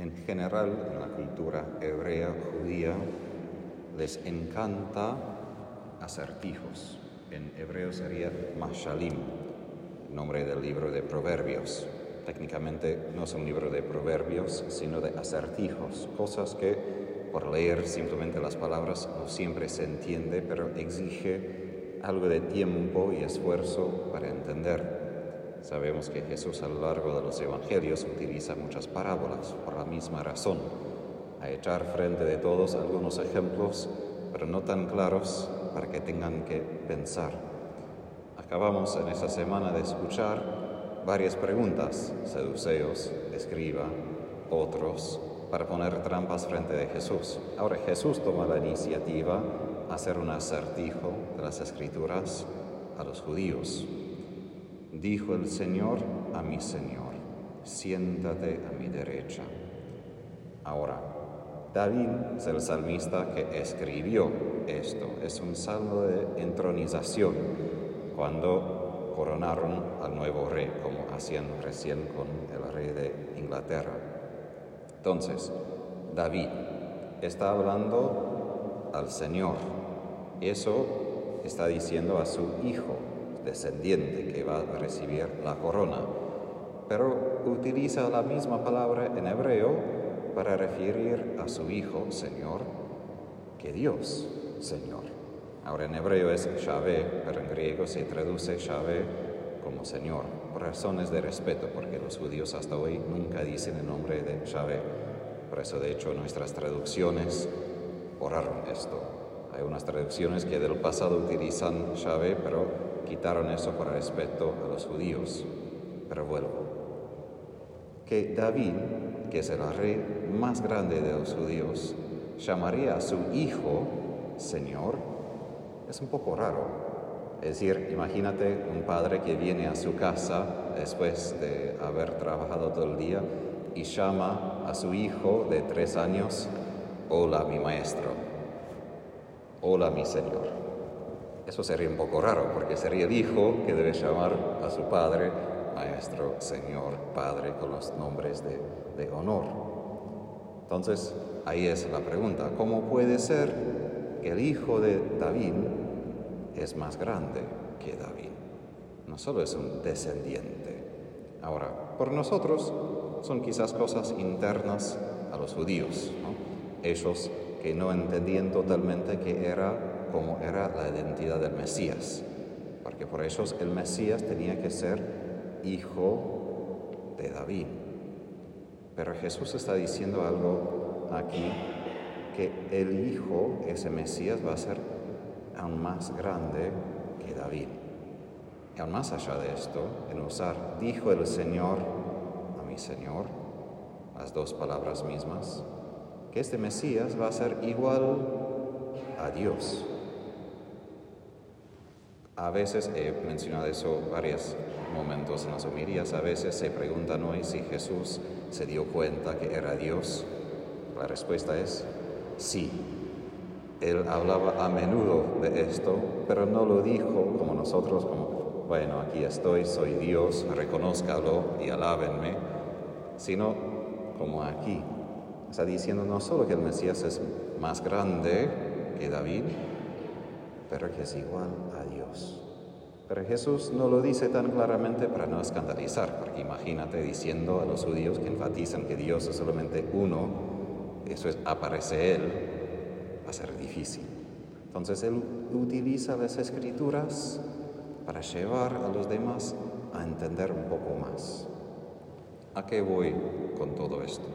En general, en la cultura hebrea, judía, les encanta acertijos. En hebreo sería mashalim, nombre del libro de Proverbios. Técnicamente no es un libro de proverbios, sino de acertijos, cosas que por leer simplemente las palabras no siempre se entiende, pero exige algo de tiempo y esfuerzo para entender. Sabemos que Jesús a lo largo de los evangelios utiliza muchas parábolas por la misma razón, a echar frente de todos algunos ejemplos, pero no tan claros para que tengan que pensar. Acabamos en esta semana de escuchar varias preguntas, seduceos, escriba, otros, para poner trampas frente de Jesús. Ahora Jesús toma la iniciativa a hacer un acertijo de las escrituras a los judíos. Dijo el Señor a mi Señor, siéntate a mi derecha. Ahora, David es el salmista que escribió esto. Es un salmo de entronización cuando coronaron al nuevo rey, como hacían recién con el rey de Inglaterra. Entonces, David está hablando al Señor. Eso está diciendo a su hijo descendiente que va a recibir la corona. Pero utiliza la misma palabra en hebreo para referir a su hijo, Señor, que Dios, Señor. Ahora en hebreo es Shabé, pero en griego se traduce Shabé como Señor, por razones de respeto, porque los judíos hasta hoy nunca dicen el nombre de Shabé. Por eso, de hecho, nuestras traducciones borraron esto. Hay unas traducciones que del pasado utilizan Shabé, pero quitaron eso por respeto a los judíos. Pero vuelvo. Que David, que es el rey más grande de los judíos, llamaría a su hijo Señor, es un poco raro. Es decir, imagínate un padre que viene a su casa después de haber trabajado todo el día y llama a su hijo de tres años, hola mi maestro, hola mi señor. Eso sería un poco raro porque sería el hijo que debe llamar a su padre maestro, señor, padre con los nombres de, honor. Entonces, ahí es la pregunta, ¿cómo puede ser que el hijo de David es más grande que David. No solo es un descendiente. Ahora, por nosotros son quizás cosas internas a los judíos, ellos que no entendían totalmente qué era, cómo era la identidad del Mesías, porque por ellos el Mesías tenía que ser hijo de David. Pero Jesús está diciendo algo aquí, que el hijo, ese Mesías, va a ser aún más grande que David. Y aún más allá de esto, en usar, dijo el Señor a mi Señor, las dos palabras mismas, que este Mesías va a ser igual a Dios. A veces he mencionado eso varios momentos en las homilías, a veces se preguntan hoy si Jesús se dio cuenta que era Dios. La respuesta es sí, él hablaba a menudo de esto, pero no lo dijo como nosotros, como, bueno, aquí estoy, soy Dios, reconózcalo y alábenme, sino como aquí. Está diciendo no solo que el Mesías es más grande que David, pero que es igual Pero Jesús no lo dice tan claramente para no escandalizar, porque imagínate diciendo a los judíos que enfatizan que Dios es solamente uno, eso es, aparece Él, va a ser difícil. Entonces Él utiliza las escrituras para llevar a los demás a entender un poco más. ¿A qué voy con todo esto?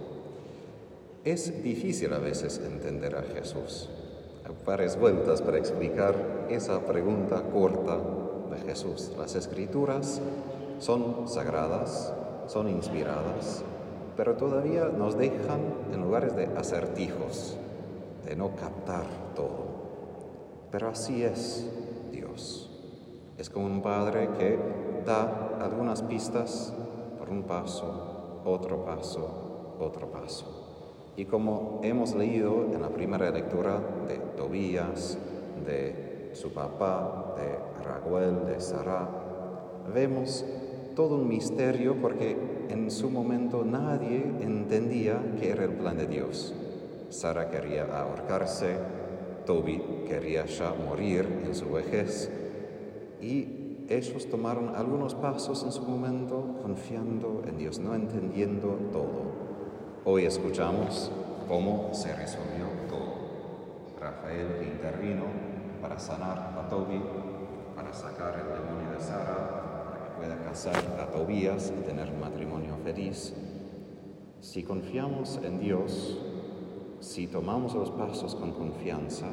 Es difícil a veces entender a Jesús. Varias vueltas para explicar esa pregunta corta de Jesús. Las escrituras son sagradas, son inspiradas, pero todavía nos dejan en lugares de acertijos, de no captar todo. Pero así es Dios. Es como un padre que da algunas pistas por un paso, otro paso, otro paso. Y como hemos leído en la primera lectura de Tobías, de su papá, de Raguel, de Sara, vemos todo un misterio porque en su momento nadie entendía que era el plan de Dios. Sara quería ahorcarse, Toby quería ya morir en su vejez y ellos tomaron algunos pasos en su momento confiando en Dios, no entendiendo todo. Hoy escuchamos cómo se resolvió todo. Rafael intervino para sanar a Toby, para sacar el demonio de Sara, pueda casar a Tobías y tener un matrimonio feliz. Si confiamos en Dios, si tomamos los pasos con confianza,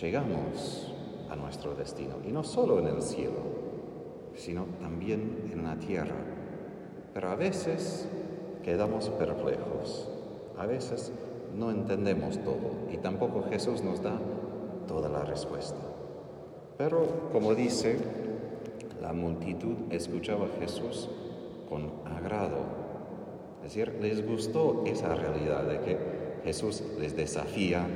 llegamos a nuestro destino. Y no solo en el cielo, sino también en la tierra. Pero a veces quedamos perplejos, a veces no entendemos todo y tampoco Jesús nos da toda la respuesta. Pero como dice la multitud escuchaba a Jesús con agrado. Es decir, les gustó esa realidad de que Jesús les desafía,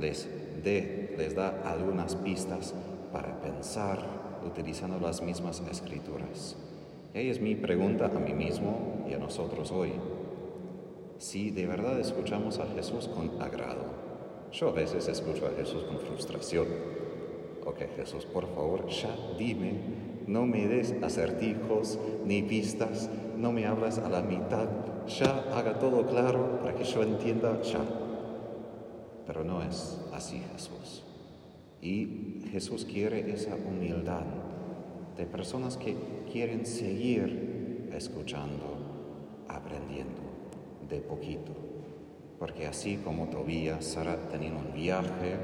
les, les da algunas pistas para pensar utilizando las mismas escrituras. Ahí es mi pregunta a mí mismo y a nosotros hoy. Si de verdad escuchamos a Jesús con agrado, yo a veces escucho a Jesús con frustración. Ok, Jesús, por favor, ya dime no me des acertijos ni pistas, no me hablas a la mitad, ya haga todo claro para que yo entienda ya. Pero no es así Jesús. Y Jesús quiere esa humildad de personas que quieren seguir escuchando, aprendiendo de poquito. Porque así como Tobías, Sara tenían un viaje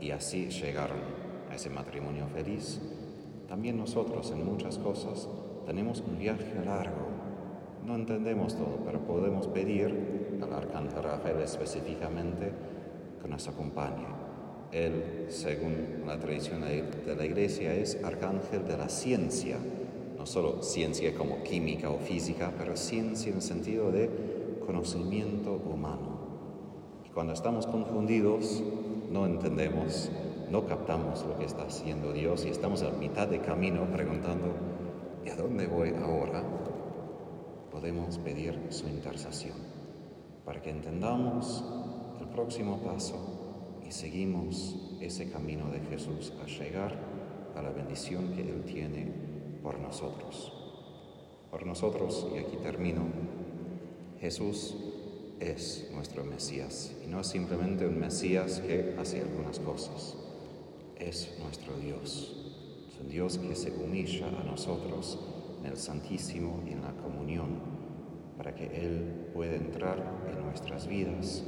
y así llegaron a ese matrimonio feliz, también nosotros en muchas cosas tenemos un viaje largo. No entendemos todo, pero podemos pedir al arcángel Rafael específicamente que nos acompañe. Él, según la tradición de la iglesia, es arcángel de la ciencia, no solo ciencia como química o física, pero ciencia en el sentido de conocimiento humano. Y cuando estamos confundidos, no entendemos no captamos lo que está haciendo Dios y estamos a mitad de camino preguntando, ¿y a dónde voy ahora? Podemos pedir su intercesión para que entendamos el próximo paso y seguimos ese camino de Jesús a llegar a la bendición que Él tiene por nosotros. Por nosotros, y aquí termino, Jesús es nuestro Mesías y no es simplemente un Mesías que hace algunas cosas es nuestro Dios. Es un Dios que se humilla a nosotros en el Santísimo y en la comunión, para que Él pueda entrar en nuestras vidas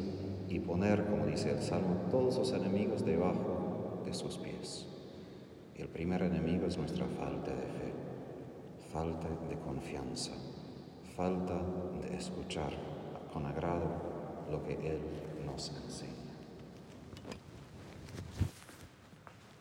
y poner, como dice el Salmo, todos los enemigos debajo de sus pies. el primer enemigo es nuestra falta de fe, falta de confianza, falta de escuchar con agrado lo que Él nos enseña.